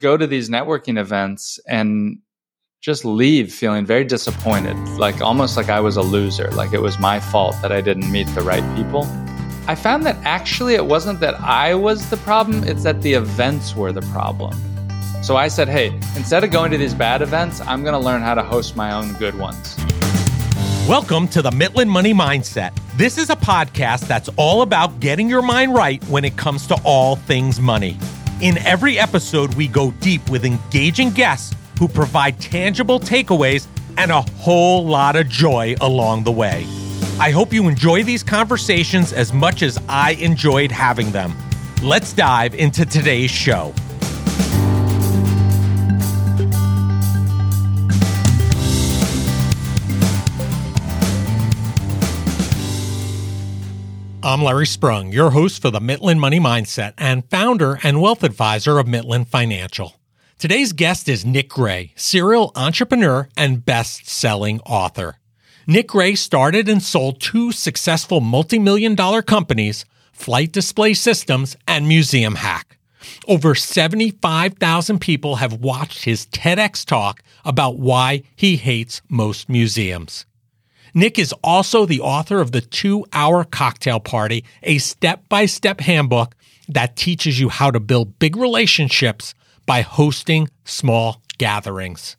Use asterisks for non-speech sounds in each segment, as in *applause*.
go to these networking events and just leave feeling very disappointed, like almost like I was a loser, like it was my fault that I didn't meet the right people. I found that actually it wasn't that I was the problem, it's that the events were the problem. So I said, hey, instead of going to these bad events, I'm going to learn how to host my own good ones. Welcome to the Mitlin Money Mindset. This is a podcast that's all about getting your mind right when it comes to all things money. In every episode, we go deep with engaging guests who provide tangible takeaways and a whole lot of joy along the way. I hope you enjoy these conversations as much as I enjoyed having them. Let's dive into today's show. I'm Larry Sprung, your host for the Mitlin Money Mindset and founder and wealth advisor of Mitlin Financial. Today's guest is Nick Gray, serial entrepreneur and best selling author. Nick Gray started and sold two successful multi million dollar companies, Flight Display Systems and Museum Hack. Over 75,000 people have watched his TEDx talk about why he hates most museums. Nick is also the author of the Two Hour Cocktail Party, a step by step handbook that teaches you how to build big relationships by hosting small gatherings.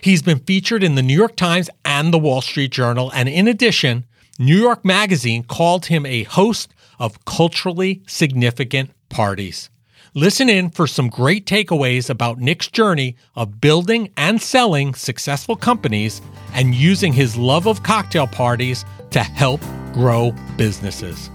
He's been featured in the New York Times and the Wall Street Journal, and in addition, New York Magazine called him a host of culturally significant parties. Listen in for some great takeaways about Nick's journey of building and selling successful companies and using his love of cocktail parties to help grow businesses.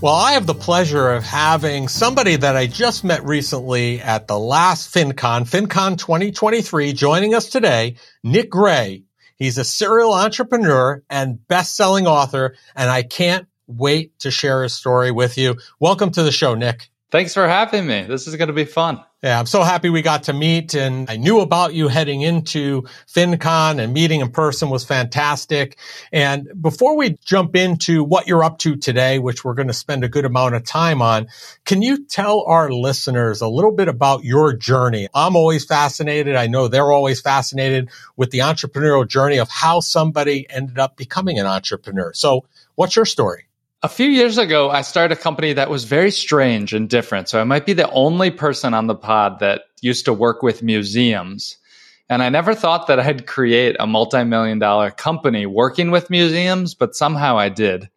Well, I have the pleasure of having somebody that I just met recently at the last FinCon, FinCon 2023, joining us today, Nick Gray. He's a serial entrepreneur and best-selling author, and I can't wait to share his story with you. Welcome to the show, Nick. Thanks for having me. This is going to be fun. Yeah, I'm so happy we got to meet and I knew about you heading into FinCon and meeting in person was fantastic. And before we jump into what you're up to today, which we're going to spend a good amount of time on, can you tell our listeners a little bit about your journey? I'm always fascinated. I know they're always fascinated with the entrepreneurial journey of how somebody ended up becoming an entrepreneur. So what's your story? A few years ago, I started a company that was very strange and different. So I might be the only person on the pod that used to work with museums. And I never thought that I'd create a multi million dollar company working with museums, but somehow I did.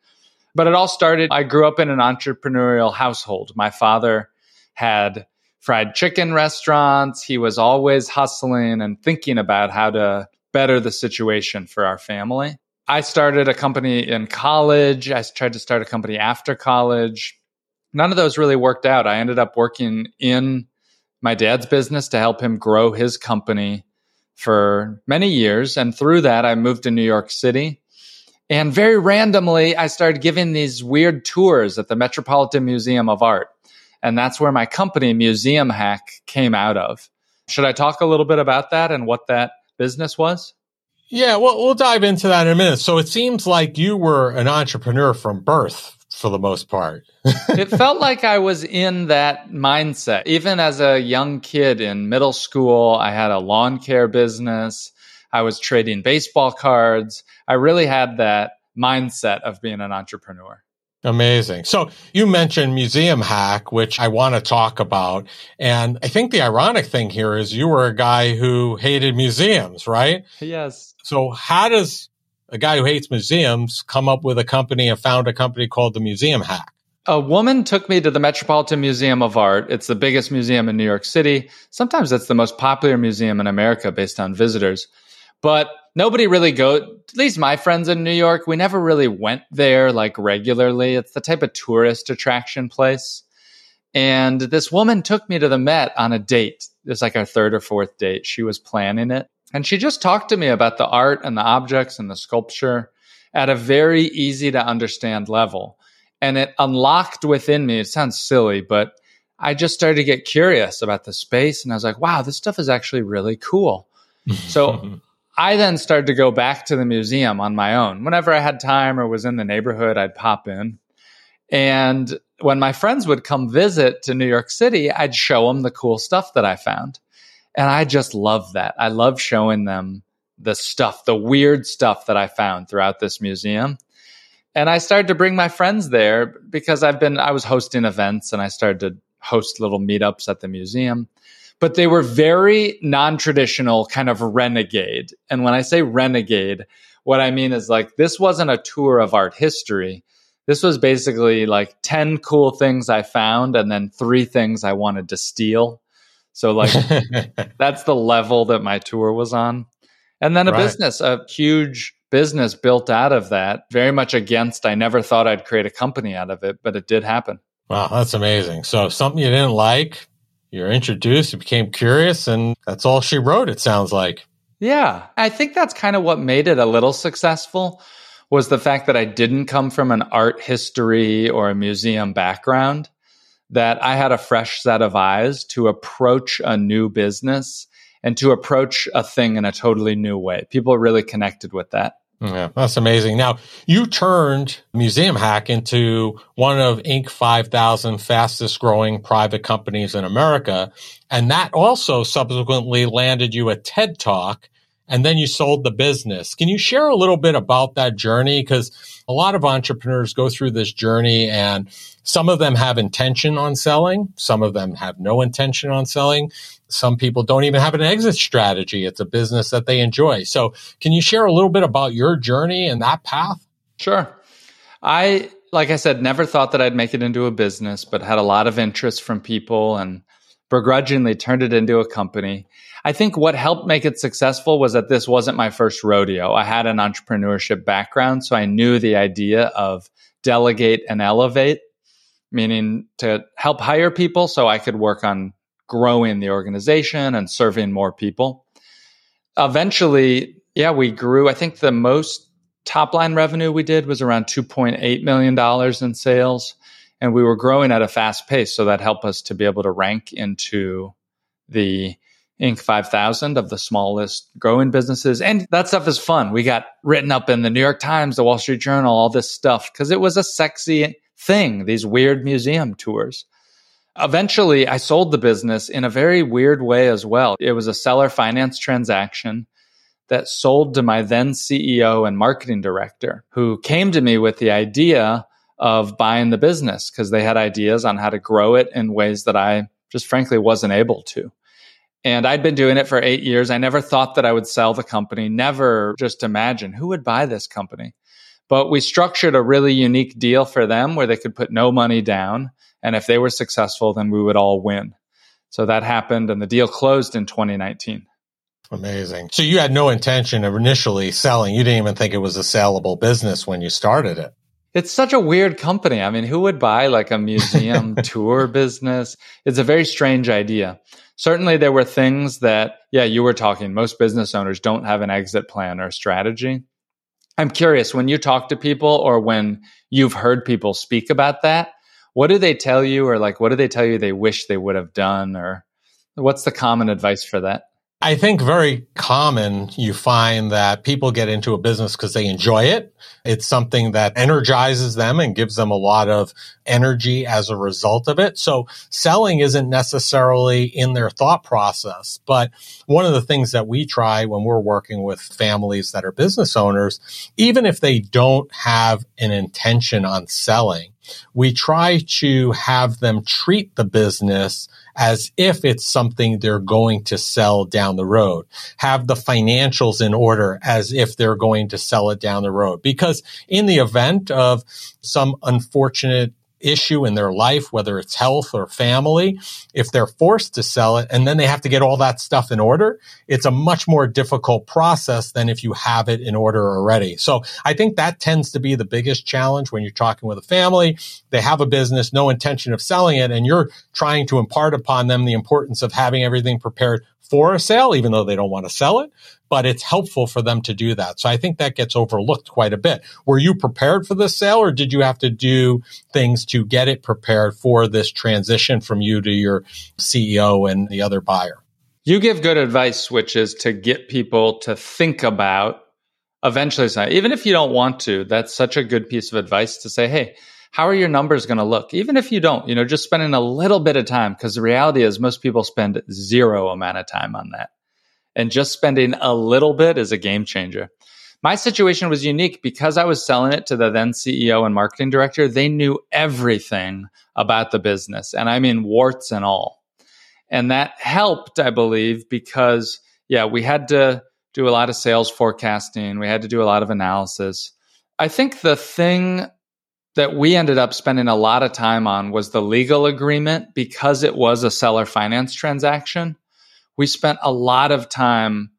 But it all started, I grew up in an entrepreneurial household. My father had fried chicken restaurants. He was always hustling and thinking about how to better the situation for our family. I started a company in college. I tried to start a company after college. None of those really worked out. I ended up working in my dad's business to help him grow his company for many years. And through that, I moved to New York City. And very randomly, I started giving these weird tours at the Metropolitan Museum of Art. And that's where my company, Museum Hack, came out of. Should I talk a little bit about that and what that business was? Yeah, well, we'll dive into that in a minute. So it seems like you were an entrepreneur from birth for the most part. *laughs* it felt like I was in that mindset. Even as a young kid in middle school, I had a lawn care business. I was trading baseball cards. I really had that mindset of being an entrepreneur. Amazing. So you mentioned Museum Hack, which I want to talk about. And I think the ironic thing here is you were a guy who hated museums, right? Yes. So how does a guy who hates museums come up with a company and found a company called the Museum Hack? A woman took me to the Metropolitan Museum of Art. It's the biggest museum in New York City. Sometimes it's the most popular museum in America based on visitors. But nobody really go at least my friends in New York, we never really went there like regularly. It's the type of tourist attraction place. And this woman took me to the Met on a date. It was like our third or fourth date. She was planning it. And she just talked to me about the art and the objects and the sculpture at a very easy to understand level. And it unlocked within me, it sounds silly, but I just started to get curious about the space. And I was like, wow, this stuff is actually really cool. *laughs* so I then started to go back to the museum on my own. Whenever I had time or was in the neighborhood, I'd pop in. And when my friends would come visit to New York City, I'd show them the cool stuff that I found. And I just love that. I love showing them the stuff, the weird stuff that I found throughout this museum. And I started to bring my friends there because I've been, I was hosting events and I started to host little meetups at the museum. But they were very non traditional, kind of renegade. And when I say renegade, what I mean is like this wasn't a tour of art history. This was basically like 10 cool things I found and then three things I wanted to steal. So, like, *laughs* that's the level that my tour was on. And then a right. business, a huge business built out of that, very much against. I never thought I'd create a company out of it, but it did happen. Wow, that's amazing. So something you didn't like, you're introduced, you became curious, and that's all she wrote, it sounds like. Yeah. I think that's kind of what made it a little successful was the fact that I didn't come from an art history or a museum background, that I had a fresh set of eyes to approach a new business and to approach a thing in a totally new way. People really connected with that. Yeah, that's amazing. Now, you turned Museum Hack into one of Inc. 5000 fastest growing private companies in America. And that also subsequently landed you a TED Talk and then you sold the business. Can you share a little bit about that journey? Because a lot of entrepreneurs go through this journey and some of them have intention on selling. Some of them have no intention on selling. Some people don't even have an exit strategy. It's a business that they enjoy. So can you share a little bit about your journey and that path? Sure. I, like I said, never thought that I'd make it into a business, but had a lot of interest from people and begrudgingly turned it into a company. I think what helped make it successful was that this wasn't my first rodeo. I had an entrepreneurship background, so I knew the idea of delegate and elevate, meaning to help hire people so I could work on growing the organization and serving more people. Eventually, yeah, we grew. I think the most top line revenue we did was around $2.8 million in sales. And we were growing at a fast pace. So that helped us to be able to rank into the Inc. 5000 of the smallest growing businesses. And that stuff is fun. We got written up in the New York Times, the Wall Street Journal, all this stuff because it was a sexy thing, these weird museum tours. Eventually, I sold the business in a very weird way as well. It was a seller finance transaction that sold to my then CEO and marketing director, who came to me with the idea of buying the business because they had ideas on how to grow it in ways that I just frankly wasn't able to. And I'd been doing it for eight years. I never thought that I would sell the company, never just imagine who would buy this company. But we structured a really unique deal for them where they could put no money down. And if they were successful, then we would all win. So that happened and the deal closed in 2019. Amazing. So you had no intention of initially selling. You didn't even think it was a sellable business when you started it. It's such a weird company. I mean, who would buy like a museum *laughs* tour business? It's a very strange idea certainly there were things that, yeah, you were talking. Most business owners don't have an exit plan or strategy. I'm curious when you talk to people or when you've heard people speak about that, what do they tell you or like what do they tell you they wish they would have done or what's the common advice for that? I think very common you find that people get into a business because they enjoy it. It's something that energizes them and gives them a lot of energy as a result of it. So selling isn't necessarily in their thought process. But one of the things that we try when we're working with families that are business owners, even if they don't have an intention on selling, we try to have them treat the business as if it's something they're going to sell down the road. Have the financials in order as if they're going to sell it down the road. Because in the event of some unfortunate issue in their life, whether it's health or family, if they're forced to sell it and then they have to get all that stuff in order, it's a much more difficult process than if you have it in order already. So I think that tends to be the biggest challenge when you're talking with a family. They have a business, no intention of selling it, and you're trying to impart upon them the importance of having everything prepared for a sale, even though they don't want to sell it, but it's helpful for them to do that. So I think that gets overlooked quite a bit. Were you prepared for this sale or did you have to do things to get it prepared for this transition from you to your CEO and the other buyer? You give good advice, which is to get people to think about eventually, even if you don't want to, that's such a good piece of advice to say, Hey, how are your numbers going to look? Even if you don't, you know, just spending a little bit of time, because the reality is most people spend zero amount of time on that. And just spending a little bit is a game changer. My situation was unique because I was selling it to the then CEO and marketing director. They knew everything about the business, and I mean warts and all. And that helped, I believe, because, yeah, we had to do a lot of sales forecasting, we had to do a lot of analysis. I think the thing that we ended up spending a lot of time on was the legal agreement because it was a seller finance transaction. We spent a lot of time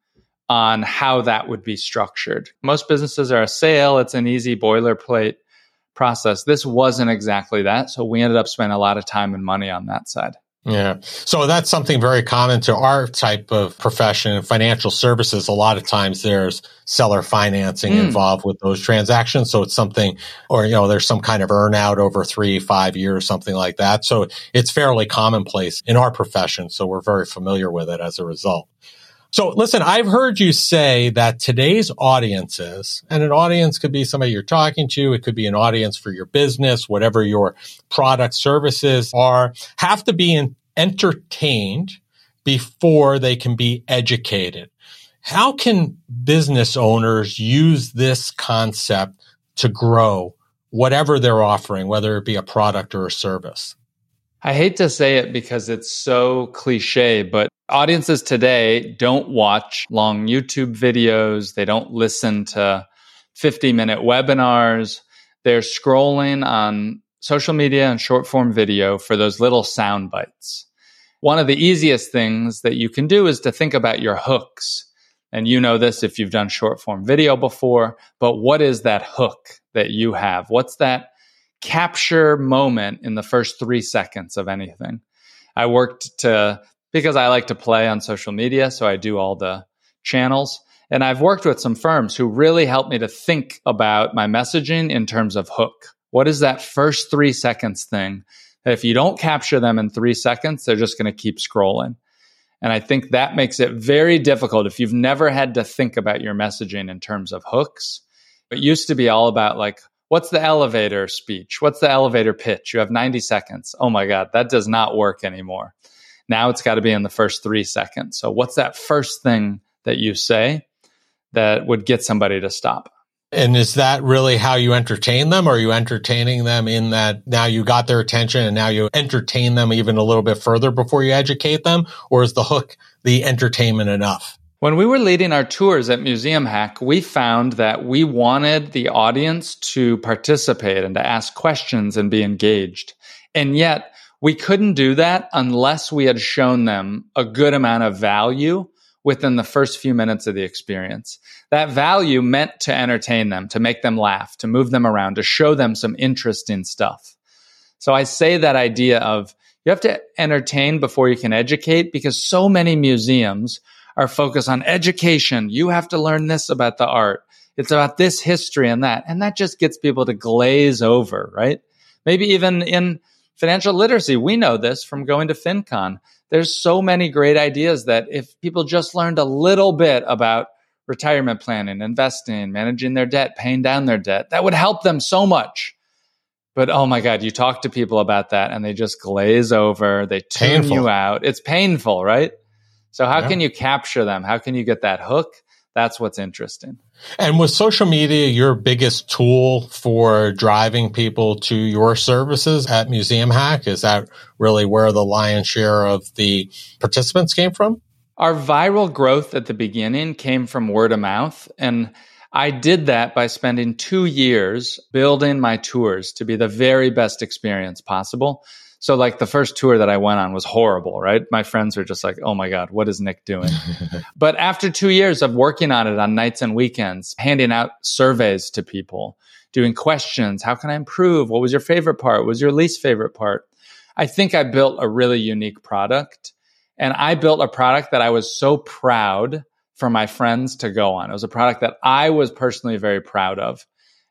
on how that would be structured. Most businesses are a sale, it's an easy boilerplate process. This wasn't exactly that. So we ended up spending a lot of time and money on that side. Yeah. So that's something very common to our type of profession, financial services. A lot of times there's seller financing mm. involved with those transactions. So it's something, or, you know, there's some kind of earnout over three, five years, something like that. So it's fairly commonplace in our profession. So we're very familiar with it as a result. So listen, I've heard you say that today's audiences, and an audience could be somebody you're talking to, it could be an audience for your business, whatever your product services are, have to be entertained before they can be educated. How can business owners use this concept to grow whatever they're offering, whether it be a product or a service? I hate to say it because it's so cliche, but audiences today don't watch long YouTube videos. They don't listen to 50 minute webinars. They're scrolling on social media and short form video for those little sound bites. One of the easiest things that you can do is to think about your hooks. And you know this if you've done short form video before, but what is that hook that you have? What's that capture moment in the first three seconds of anything. I worked to, because I like to play on social media, so I do all the channels. And I've worked with some firms who really helped me to think about my messaging in terms of hook. What is that first three seconds thing? If you don't capture them in three seconds, they're just going to keep scrolling. And I think that makes it very difficult if you've never had to think about your messaging in terms of hooks. It used to be all about like, What's the elevator speech? What's the elevator pitch? You have 90 seconds. Oh my God, that does not work anymore. Now it's got to be in the first three seconds. So, what's that first thing that you say that would get somebody to stop? And is that really how you entertain them? Or are you entertaining them in that now you got their attention and now you entertain them even a little bit further before you educate them? Or is the hook the entertainment enough? When we were leading our tours at Museum Hack, we found that we wanted the audience to participate and to ask questions and be engaged. And yet we couldn't do that unless we had shown them a good amount of value within the first few minutes of the experience. That value meant to entertain them, to make them laugh, to move them around, to show them some interesting stuff. So I say that idea of you have to entertain before you can educate because so many museums are focused on education. You have to learn this about the art. It's about this history and that. And that just gets people to glaze over, right? Maybe even in financial literacy, we know this from going to FinCon. There's so many great ideas that if people just learned a little bit about retirement planning, investing, managing their debt, paying down their debt, that would help them so much. But oh my God, you talk to people about that and they just glaze over, they tune painful. you out. It's painful, right? So how yeah. can you capture them? How can you get that hook? That's what's interesting. And was social media your biggest tool for driving people to your services at Museum Hack? Is that really where the lion's share of the participants came from? Our viral growth at the beginning came from word of mouth. And I did that by spending two years building my tours to be the very best experience possible. So like the first tour that I went on was horrible, right? My friends were just like, "Oh my god, what is Nick doing?" *laughs* but after 2 years of working on it on nights and weekends, handing out surveys to people, doing questions, how can I improve? What was your favorite part? What was your least favorite part? I think I built a really unique product. And I built a product that I was so proud for my friends to go on. It was a product that I was personally very proud of.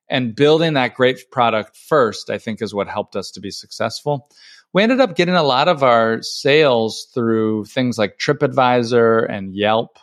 And building that great product first, I think, is what helped us to be successful we ended up getting a lot of our sales through things like TripAdvisor and Yelp.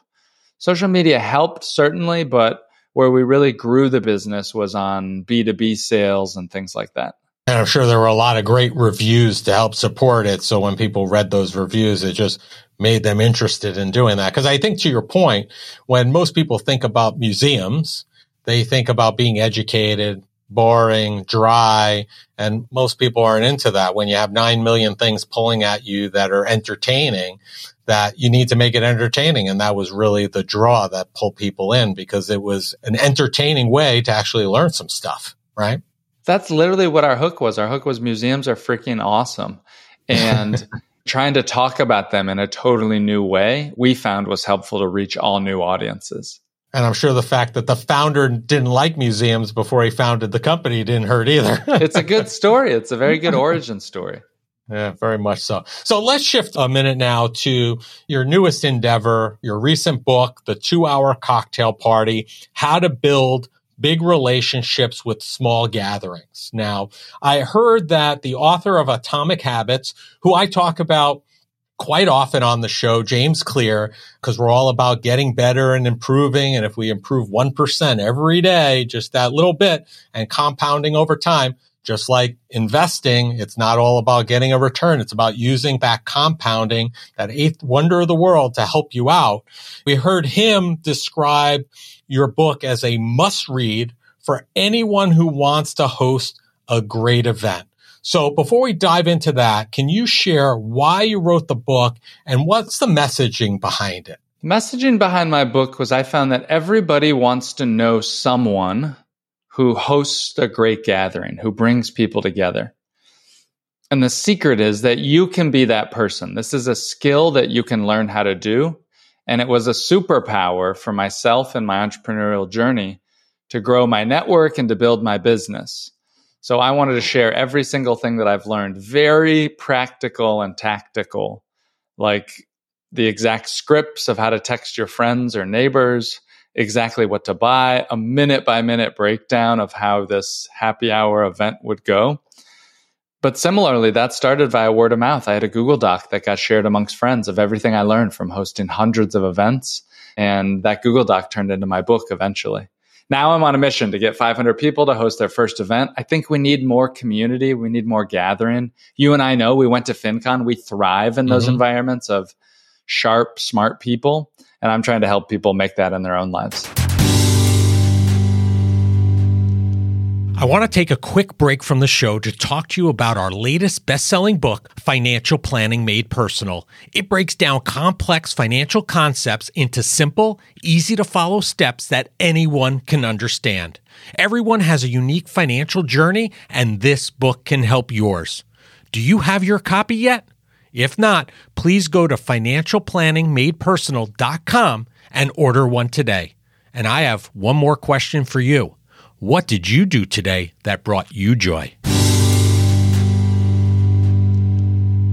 Social media helped certainly, but where we really grew the business was on B2B sales and things like that. And I'm sure there were a lot of great reviews to help support it. So when people read those reviews, it just made them interested in doing that. Cause I think to your point, when most people think about museums, they think about being educated, boring, dry, and most people aren't into that. When you have 9 million things pulling at you that are entertaining, that you need to make it entertaining. And that was really the draw that pulled people in because it was an entertaining way to actually learn some stuff, right? That's literally what our hook was. Our hook was museums are freaking awesome. And *laughs* trying to talk about them in a totally new way, we found was helpful to reach all new audiences. And I'm sure the fact that the founder didn't like museums before he founded the company didn't hurt either. *laughs* it's a good *laughs* story. It's a very good origin story. Yeah, very much so. So let's shift a minute now to your newest endeavor, your recent book, The Two Hour Cocktail Party, How to Build Big Relationships with Small Gatherings. Now, I heard that the author of Atomic Habits, who I talk about quite often on the show, James Clear, because we're all about getting better and improving. And if we improve 1% every day, just that little bit and compounding over time, just like investing, it's not all about getting a return. It's about using that compounding, that eighth wonder of the world to help you out. We heard him describe your book as a must read for anyone who wants to host a great event. So before we dive into that, can you share why you wrote the book and what's the messaging behind it? Messaging behind my book was I found that everybody wants to know someone who hosts a great gathering, who brings people together. And the secret is that you can be that person. This is a skill that you can learn how to do. And it was a superpower for myself and my entrepreneurial journey to grow my network and to build my business. So I wanted to share every single thing that I've learned, very practical and tactical, like the exact scripts of how to text your friends or neighbors, exactly what to buy, a minute by minute breakdown of how this happy hour event would go. But similarly, that started via word of mouth. I had a Google Doc that got shared amongst friends of everything I learned from hosting hundreds of events. And that Google Doc turned into my book eventually. Now I'm on a mission to get 500 people to host their first event. I think we need more community. We need more gathering. You and I know we went to FinCon. We thrive in those mm-hmm. environments of sharp, smart people. And I'm trying to help people make that in their own lives. I want to take a quick break from the show to talk to you about our latest best selling book, Financial Planning Made Personal. It breaks down complex financial concepts into simple, easy to follow steps that anyone can understand. Everyone has a unique financial journey, and this book can help yours. Do you have your copy yet? If not, please go to financialplanningmadepersonal.com and order one today. And I have one more question for you. What did you do today that brought you joy?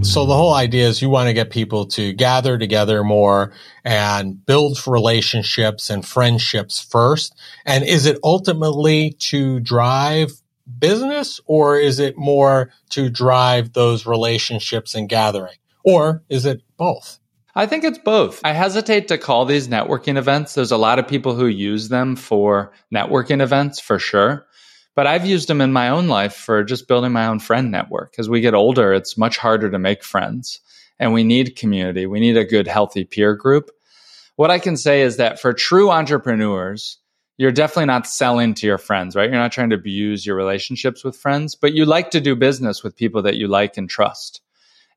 So the whole idea is you want to get people to gather together more and build relationships and friendships first. And is it ultimately to drive business or is it more to drive those relationships and gathering? Or is it both? I think it's both. I hesitate to call these networking events. There's a lot of people who use them for networking events for sure. But I've used them in my own life for just building my own friend network. As we get older, it's much harder to make friends and we need community. We need a good, healthy peer group. What I can say is that for true entrepreneurs, you're definitely not selling to your friends, right? You're not trying to abuse your relationships with friends, but you like to do business with people that you like and trust.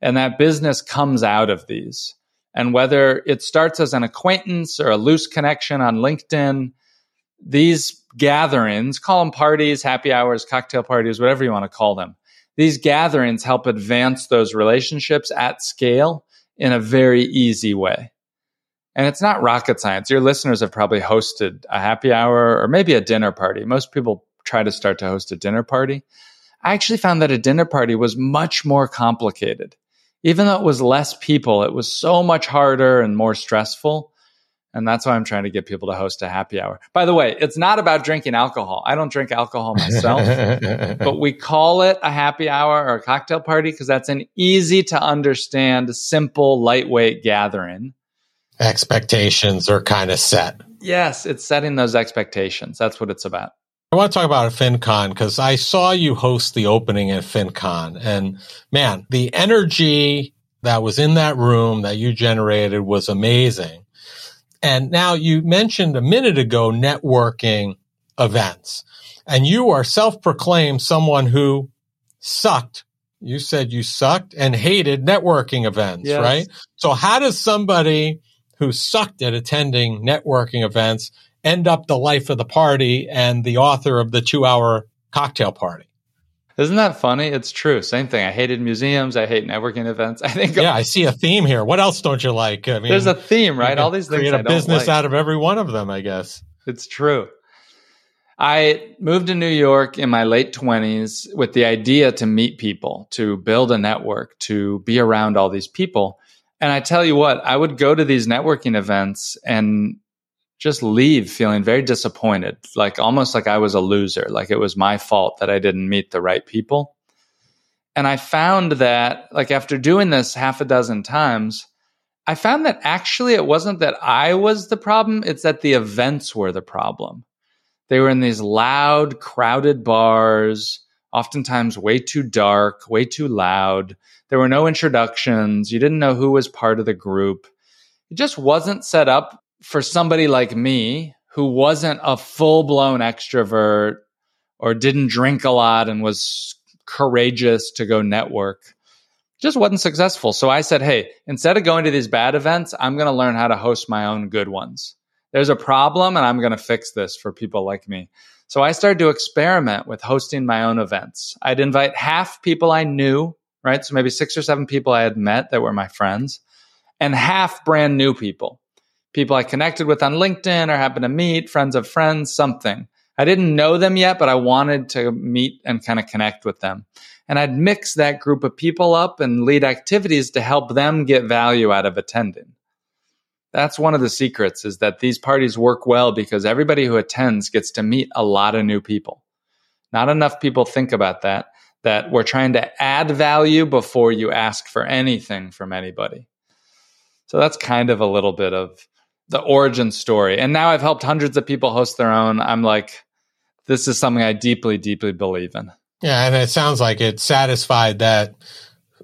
And that business comes out of these. And whether it starts as an acquaintance or a loose connection on LinkedIn, these gatherings, call them parties, happy hours, cocktail parties, whatever you want to call them, these gatherings help advance those relationships at scale in a very easy way. And it's not rocket science. Your listeners have probably hosted a happy hour or maybe a dinner party. Most people try to start to host a dinner party. I actually found that a dinner party was much more complicated even though it was less people, it was so much harder and more stressful. And that's why I'm trying to get people to host a happy hour. By the way, it's not about drinking alcohol. I don't drink alcohol myself, *laughs* but we call it a happy hour or a cocktail party because that's an easy to understand, simple, lightweight gathering. Expectations are kind of set. Yes, it's setting those expectations. That's what it's about. I want to talk about FinCon because I saw you host the opening at FinCon and man, the energy that was in that room that you generated was amazing. And now you mentioned a minute ago networking events and you are self-proclaimed someone who sucked. You said you sucked and hated networking events, yes. right? So how does somebody who sucked at attending networking events end up the life of the party and the author of the two hour cocktail party. Isn't that funny? It's true. Same thing. I hated museums. I hate networking events. *laughs* I think. Yeah, I see a theme here. What else don't you like? I mean, there's a theme, right? All these things. Create a business like. out of every one of them, I guess. It's true. I moved to New York in my late 20s with the idea to meet people, to build a network, to be around all these people. And I tell you what, I would go to these networking events and just leave feeling very disappointed, like almost like I was a loser, like it was my fault that I didn't meet the right people. And I found that, like, after doing this half a dozen times, I found that actually it wasn't that I was the problem, it's that the events were the problem. They were in these loud, crowded bars, oftentimes way too dark, way too loud. There were no introductions. You didn't know who was part of the group. It just wasn't set up for somebody like me who wasn't a full blown extrovert or didn't drink a lot and was courageous to go network, just wasn't successful. So I said, hey, instead of going to these bad events, I'm going to learn how to host my own good ones. There's a problem and I'm going to fix this for people like me. So I started to experiment with hosting my own events. I'd invite half people I knew, right? So maybe six or seven people I had met that were my friends, and half brand new people people I connected with on LinkedIn or happened to meet, friends of friends, something. I didn't know them yet, but I wanted to meet and kind of connect with them. And I'd mix that group of people up and lead activities to help them get value out of attending. That's one of the secrets is that these parties work well because everybody who attends gets to meet a lot of new people. Not enough people think about that, that we're trying to add value before you ask for anything from anybody. So that's kind of a little bit of the origin story. And now I've helped hundreds of people host their own. I'm like, this is something I deeply, deeply believe in. Yeah. And it sounds like it satisfied that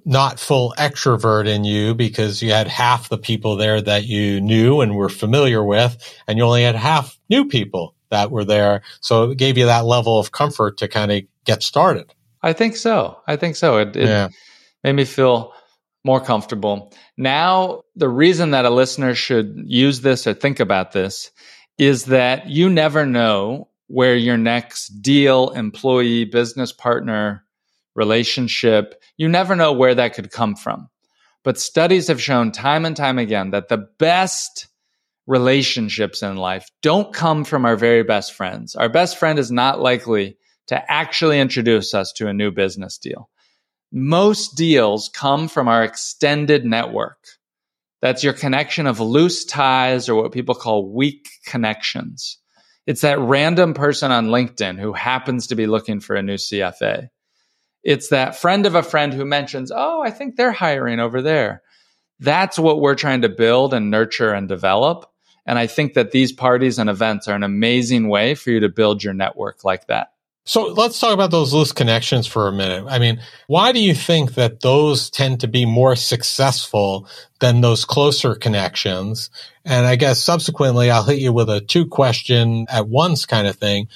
not full extrovert in you because you had half the people there that you knew and were familiar with, and you only had half new people that were there. So it gave you that level of comfort to kind of get started. I think so. I think so. It, it yeah. made me feel more comfortable. Now, the reason that a listener should use this or think about this is that you never know where your next deal, employee, business partner, relationship, you never know where that could come from. But studies have shown time and time again that the best relationships in life don't come from our very best friends. Our best friend is not likely to actually introduce us to a new business deal most deals come from our extended network. That's your connection of loose ties or what people call weak connections. It's that random person on LinkedIn who happens to be looking for a new CFA. It's that friend of a friend who mentions, Oh, I think they're hiring over there. That's what we're trying to build and nurture and develop. And I think that these parties and events are an amazing way for you to build your network like that. So let's talk about those loose connections for a minute. I mean, why do you think that those tend to be more successful than those closer connections? And I guess subsequently, I'll hit you with a two question at once kind of thing.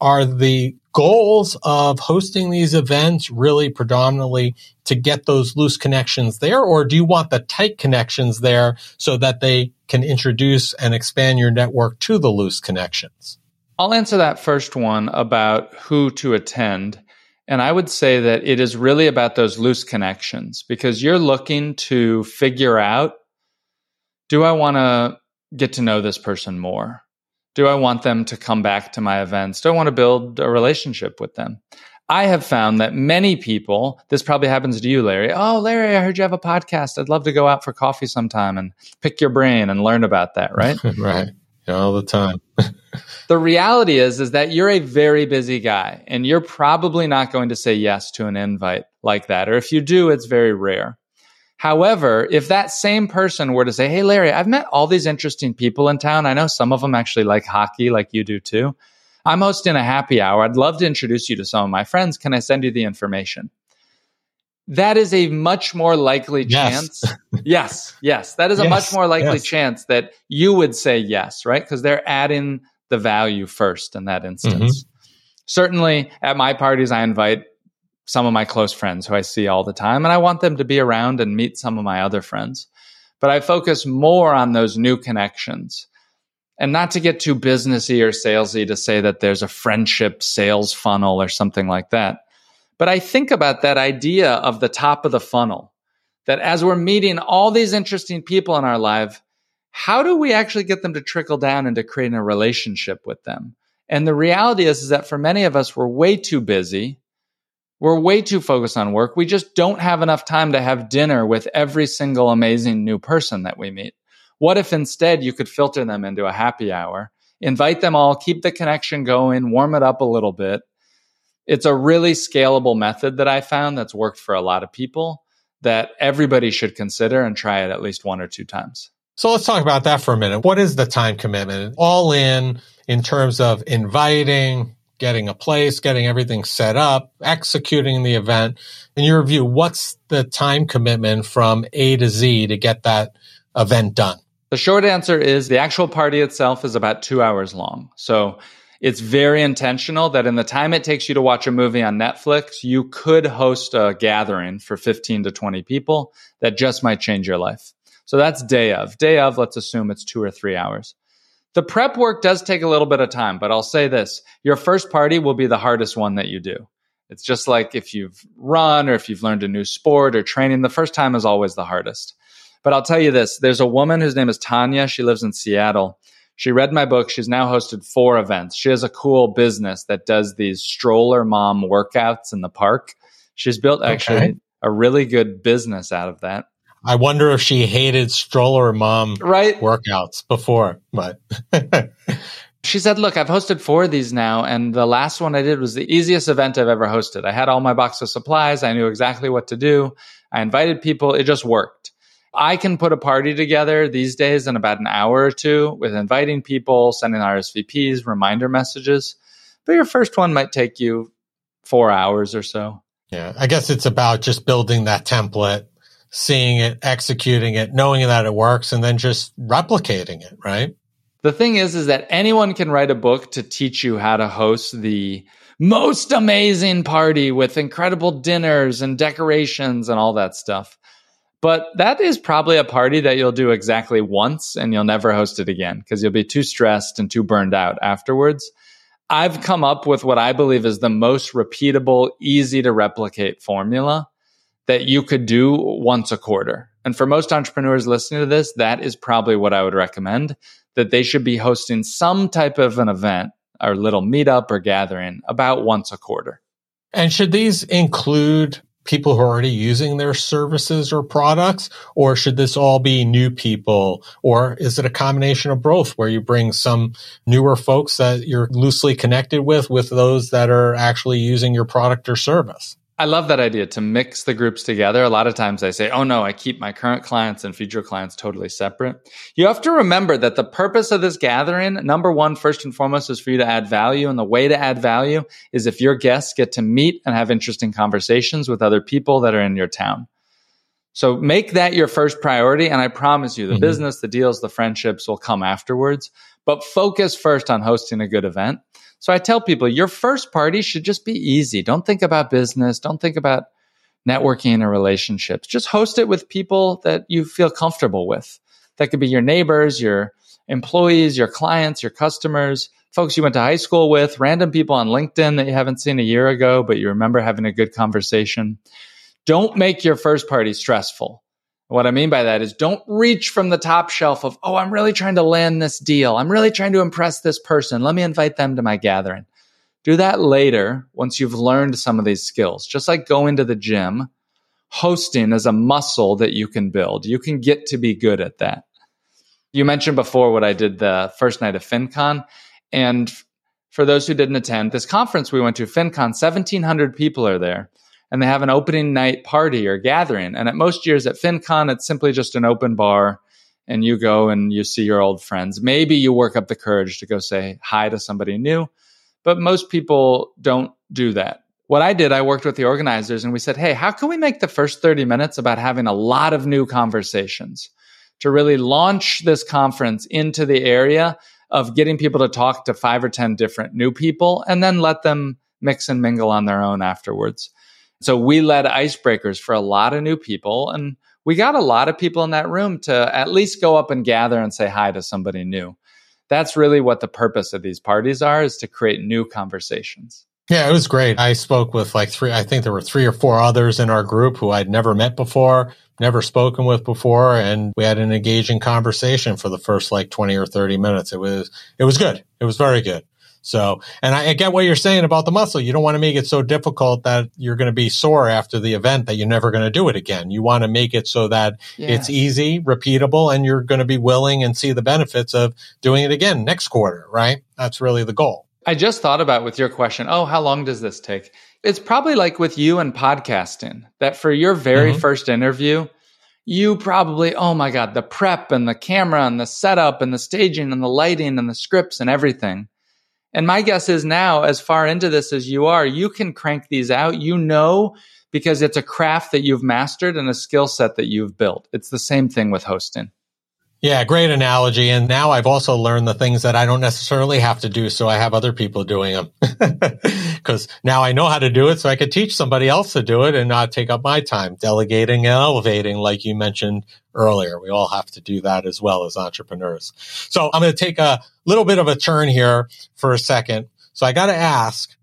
Are the goals of hosting these events really predominantly to get those loose connections there? Or do you want the tight connections there so that they can introduce and expand your network to the loose connections? I'll answer that first one about who to attend. And I would say that it is really about those loose connections because you're looking to figure out do I want to get to know this person more? Do I want them to come back to my events? Do I want to build a relationship with them? I have found that many people, this probably happens to you, Larry. Oh, Larry, I heard you have a podcast. I'd love to go out for coffee sometime and pick your brain and learn about that, right? *laughs* right. All the time. *laughs* the reality is is that you're a very busy guy and you're probably not going to say yes to an invite like that or if you do it's very rare however if that same person were to say hey larry i've met all these interesting people in town i know some of them actually like hockey like you do too I'm hosting a happy hour. I'd love to introduce you to some of my friends. Can I send you the information? That is a much more likely chance. Yes, *laughs* yes, yes. That is a much more likely yes. chance that you would say yes, right? Because they're adding the value first in that instance. Mm-hmm. Certainly at my parties, I invite some of my close friends who I see all the time, and I want them to be around and meet some of my other friends. But I focus more on those new connections. And not to get too businessy or salesy to say that there's a friendship sales funnel or something like that. But I think about that idea of the top of the funnel that as we're meeting all these interesting people in our life, how do we actually get them to trickle down into creating a relationship with them? And the reality is, is that for many of us, we're way too busy. We're way too focused on work. We just don't have enough time to have dinner with every single amazing new person that we meet. What if instead you could filter them into a happy hour, invite them all, keep the connection going, warm it up a little bit? It's a really scalable method that I found that's worked for a lot of people that everybody should consider and try it at least one or two times. So let's talk about that for a minute. What is the time commitment? All in, in terms of inviting, getting a place, getting everything set up, executing the event. In your view, what's the time commitment from A to Z to get that event done? The short answer is the actual party itself is about two hours long. So it's very intentional that in the time it takes you to watch a movie on Netflix, you could host a gathering for 15 to 20 people that just might change your life. So that's day of. Day of, let's assume it's two or three hours. The prep work does take a little bit of time, but I'll say this your first party will be the hardest one that you do. It's just like if you've run or if you've learned a new sport or training, the first time is always the hardest. But I'll tell you this there's a woman whose name is Tanya. She lives in Seattle. She read my book. She's now hosted four events. She has a cool business that does these stroller mom workouts in the park. She's built actually okay. a really good business out of that. I wonder if she hated stroller mom right workouts before, but *laughs* she said, "Look, I've hosted four of these now, and the last one I did was the easiest event I've ever hosted. I had all my box of supplies. I knew exactly what to do. I invited people. It just worked." I can put a party together these days in about an hour or two with inviting people, sending RSVPs, reminder messages. But your first one might take you four hours or so. Yeah. I guess it's about just building that template seeing it, executing it, knowing that it works, and then just replicating it, right? The thing is, is that anyone can write a book to teach you how to host the most amazing party with incredible dinners and decorations and all that stuff. But that is probably a party that you'll do exactly once and you'll never host it again because you'll be too stressed and too burned out afterwards. I've come up with what I believe is the most repeatable, easy to replicate formula that you could do once a quarter. And for most entrepreneurs listening to this, that is probably what I would recommend that they should be hosting some type of an event or little meetup or gathering about once a quarter. And should these include people who are already using their services or products, or should this all be new people? Or is it a combination of both where you bring some newer folks that you're loosely connected with, with those that are actually using your product or service? I love that idea to mix the groups together. A lot of times I say, oh no, I keep my current clients and future clients totally separate. You have to remember that the purpose of this gathering, number one, first and foremost, is for you to add value. And the way to add value is if your guests get to meet and have interesting conversations with other people that are in your town. So make that your first priority. And I promise you the mm-hmm. business, the deals, the friendships will come afterwards, but focus first on hosting a good event. So I tell people your first party should just be easy. Don't think about business. Don't think about networking or relationships. Just host it with people that you feel comfortable with. That could be your neighbors, your employees, your clients, your customers, folks you went to high school with, random people on LinkedIn that you haven't seen a year ago, but you remember having a good conversation. Don't make your first party stressful. What I mean by that is don't reach from the top shelf of, oh, I'm really trying to land this deal. I'm really trying to impress this person. Let me invite them to my gathering. Do that later once you've learned some of these skills. Just like going to the gym, hosting is a muscle that you can build. You can get to be good at that. You mentioned before what I did the first night of FinCon. And for those who didn't attend, this conference we went to, FinCon, 1,700 people are there and they have an opening night party or gathering. And at most years at FinCon, it's simply just an open bar and you go and you see your old friends. Maybe you work up the courage to go say hi to somebody new. but most people don't do that. What I did, I worked with the organizers and we said, Hey, how can we make the first 30 minutes about having a lot of new conversations to really launch this conference into the area of getting people to talk to five or 10 different new people and then let them mix and mingle on their own afterwards. So we led icebreakers for a lot of new people and we got a lot of people in that room to at least go up and gather and say hi to somebody new. That's really what the purpose of these parties are is to create new conversations. Yeah, it was great. I spoke with like three, I think there were three or four others in our group who I'd never met before, never spoken with before. And we had an engaging conversation for the first like 20 or 30 minutes. It was, it was good. It was very good. So, and I, I, get what you're saying about the muscle. You don't want to make it so difficult that you're going to be sore after the event that you're never going to do it again. You want to make it so that yes. it's easy, repeatable, and you're going to be willing and see the benefits of doing it again next quarter, right? That's really the goal. I just thought about with your question, oh, how long does this take? It's probably like with you and podcasting that for your very mm-hmm. first interview, you probably, oh my God, the prep and the camera and the setup and the staging and the lighting and the scripts and everything and my guess is now, as far into this as you are, you can crank these out. You know, because it's a craft that you've mastered and a skill set that you've built. It's the same thing with hosting. Yeah, great analogy. And now I've also learned the things that I don't necessarily have to do. So I have other people doing them because *laughs* now I know how to do it. So I could teach somebody else to do it and not take up my time delegating and elevating, like you mentioned earlier. We all have to do that as well as entrepreneurs. So I'm going to take a little bit of a turn here for a second. So I got to ask,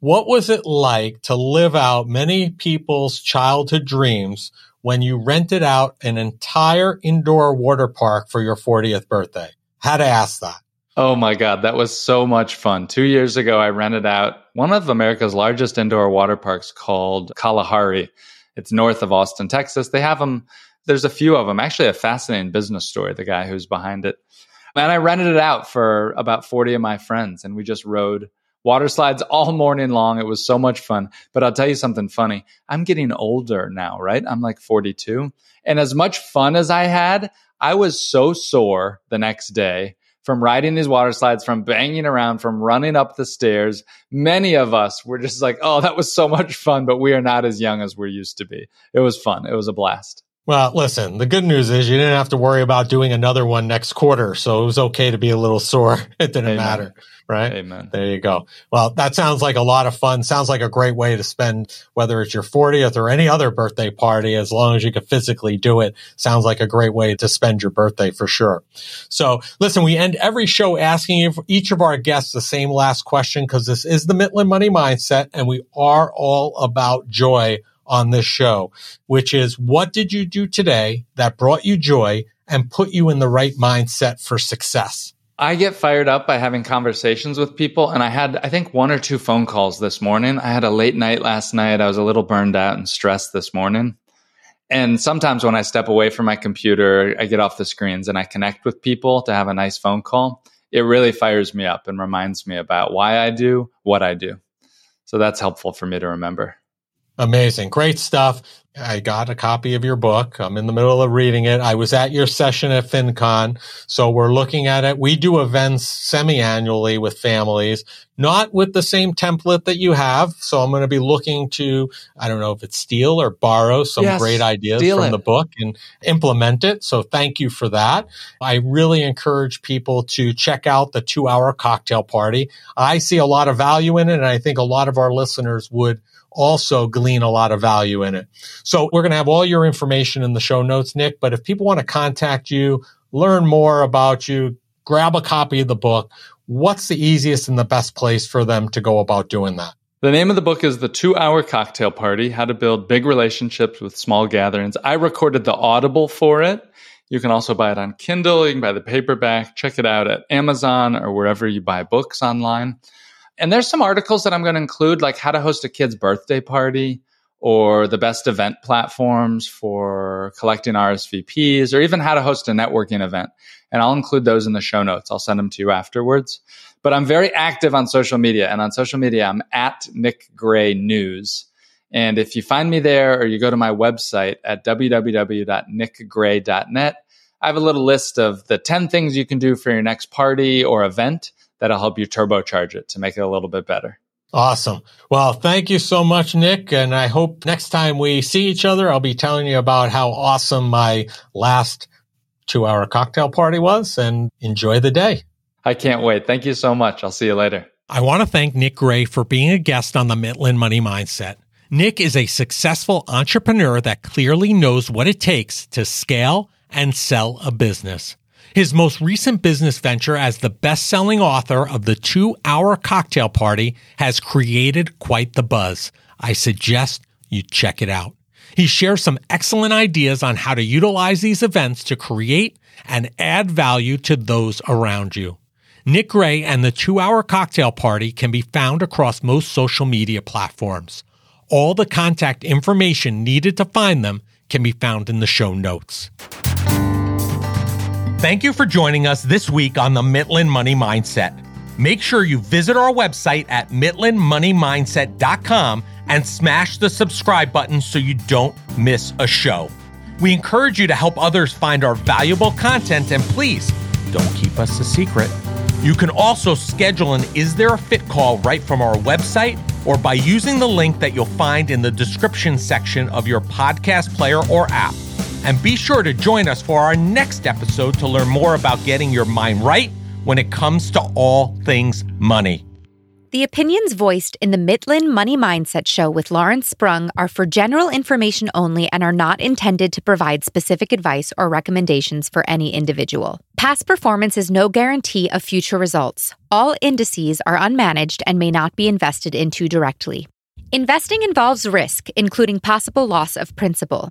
what was it like to live out many people's childhood dreams when you rented out an entire indoor water park for your 40th birthday? Had to ask that. Oh my God, that was so much fun. Two years ago, I rented out one of America's largest indoor water parks called Kalahari. It's north of Austin, Texas. They have them there's a few of them. Actually, a fascinating business story. The guy who's behind it, and I rented it out for about forty of my friends, and we just rode water slides all morning long. It was so much fun. But I'll tell you something funny. I'm getting older now, right? I'm like 42, and as much fun as I had, I was so sore the next day from riding these water slides, from banging around, from running up the stairs. Many of us were just like, oh, that was so much fun, but we are not as young as we're used to be. It was fun. It was a blast. Well, listen, the good news is you didn't have to worry about doing another one next quarter. So it was okay to be a little sore. *laughs* It didn't Amen. matter. Right. Amen. There you go. Well, that sounds like a lot of fun. Sounds like a great way to spend, whether it's your 40th or any other birthday party, as long as you can physically do it. Sounds like a great way to spend your birthday for sure. So listen, we end every show asking each of our guests the same last question because this is the Mitlin Money Mindset and we are all about joy on this show, which is what did you do today that brought you joy and put you in the right mindset for success? I get fired up by having conversations with people. And I had, I think, one or two phone calls this morning. I had a late night last night. I was a little burned out and stressed this morning. And sometimes when I step away from my computer, I get off the screens and I connect with people to have a nice phone call. It really fires me up and reminds me about why I do what I do. So that's helpful for me to remember. Amazing. Great stuff. I got a copy of your book. I'm in the middle of reading it. I was at your session at FinCon. So we're looking at it. We do events semi-annually with families, not with the same template that you have. So I'm going to be looking to, I don't know if it's steal or borrow some yes, great ideas from it. the book and implement it. So thank you for that. I really encourage people to check out the two hour cocktail party. I see a lot of value in it. And I think a lot of our listeners would also glean a lot of value in it. So we're going to have all your information in the show notes, Nick. But if people want to contact you, learn more about you, grab a copy of the book, what's the easiest and the best place for them to go about doing that? The name of the book is The Two Hour Cocktail Party How to Build Big Relationships with Small Gatherings. I recorded the Audible for it. You can also buy it on Kindle. You can buy the paperback. Check it out at Amazon or wherever you buy books online. And there's some articles that I'm going to include, like how to host a kid's birthday party or the best event platforms for collecting RSVPs or even how to host a networking event. And I'll include those in the show notes. I'll send them to you afterwards. But I'm very active on social media. And on social media, I'm at Nick Gray News. And if you find me there or you go to my website at www.nickgray.net, I have a little list of the 10 things you can do for your next party or event that'll help you turbocharge it to make it a little bit better. Awesome. Well, thank you so much, Nick. And I hope next time we see each other, I'll be telling you about how awesome my last two hour cocktail party was and enjoy the day. I can't wait. Thank you so much. I'll see you later. I want to thank Nick Gray for being a guest on the Mitlin Money Mindset. Nick is a successful entrepreneur that clearly knows what it takes to scale and sell a business. His most recent business venture as the best selling author of the two hour cocktail party has created quite the buzz. I suggest you check it out. He shares some excellent ideas on how to utilize these events to create and add value to those around you. Nick Gray and the two hour cocktail party can be found across most social media platforms. All the contact information needed to find them can be found in the show notes. Thank you for joining us this week on the Mitlin Money Mindset. Make sure you visit our website at mitlinmoneymindset.com and smash the subscribe button so you don't miss a show. We encourage you to help others find our valuable content and please don't keep us a secret. You can also schedule an Is There a Fit call right from our website or by using the link that you'll find in the description section of your podcast player or app. And be sure to join us for our next episode to learn more about getting your mind right when it comes to all things money. The opinions voiced in the Mitlin Money Mindset Show with Lawrence Sprung are for general information only and are not intended to provide specific advice or recommendations for any individual. Past performance is no guarantee of future results. All indices are unmanaged and may not be invested into directly. Investing involves risk, including possible loss of principal.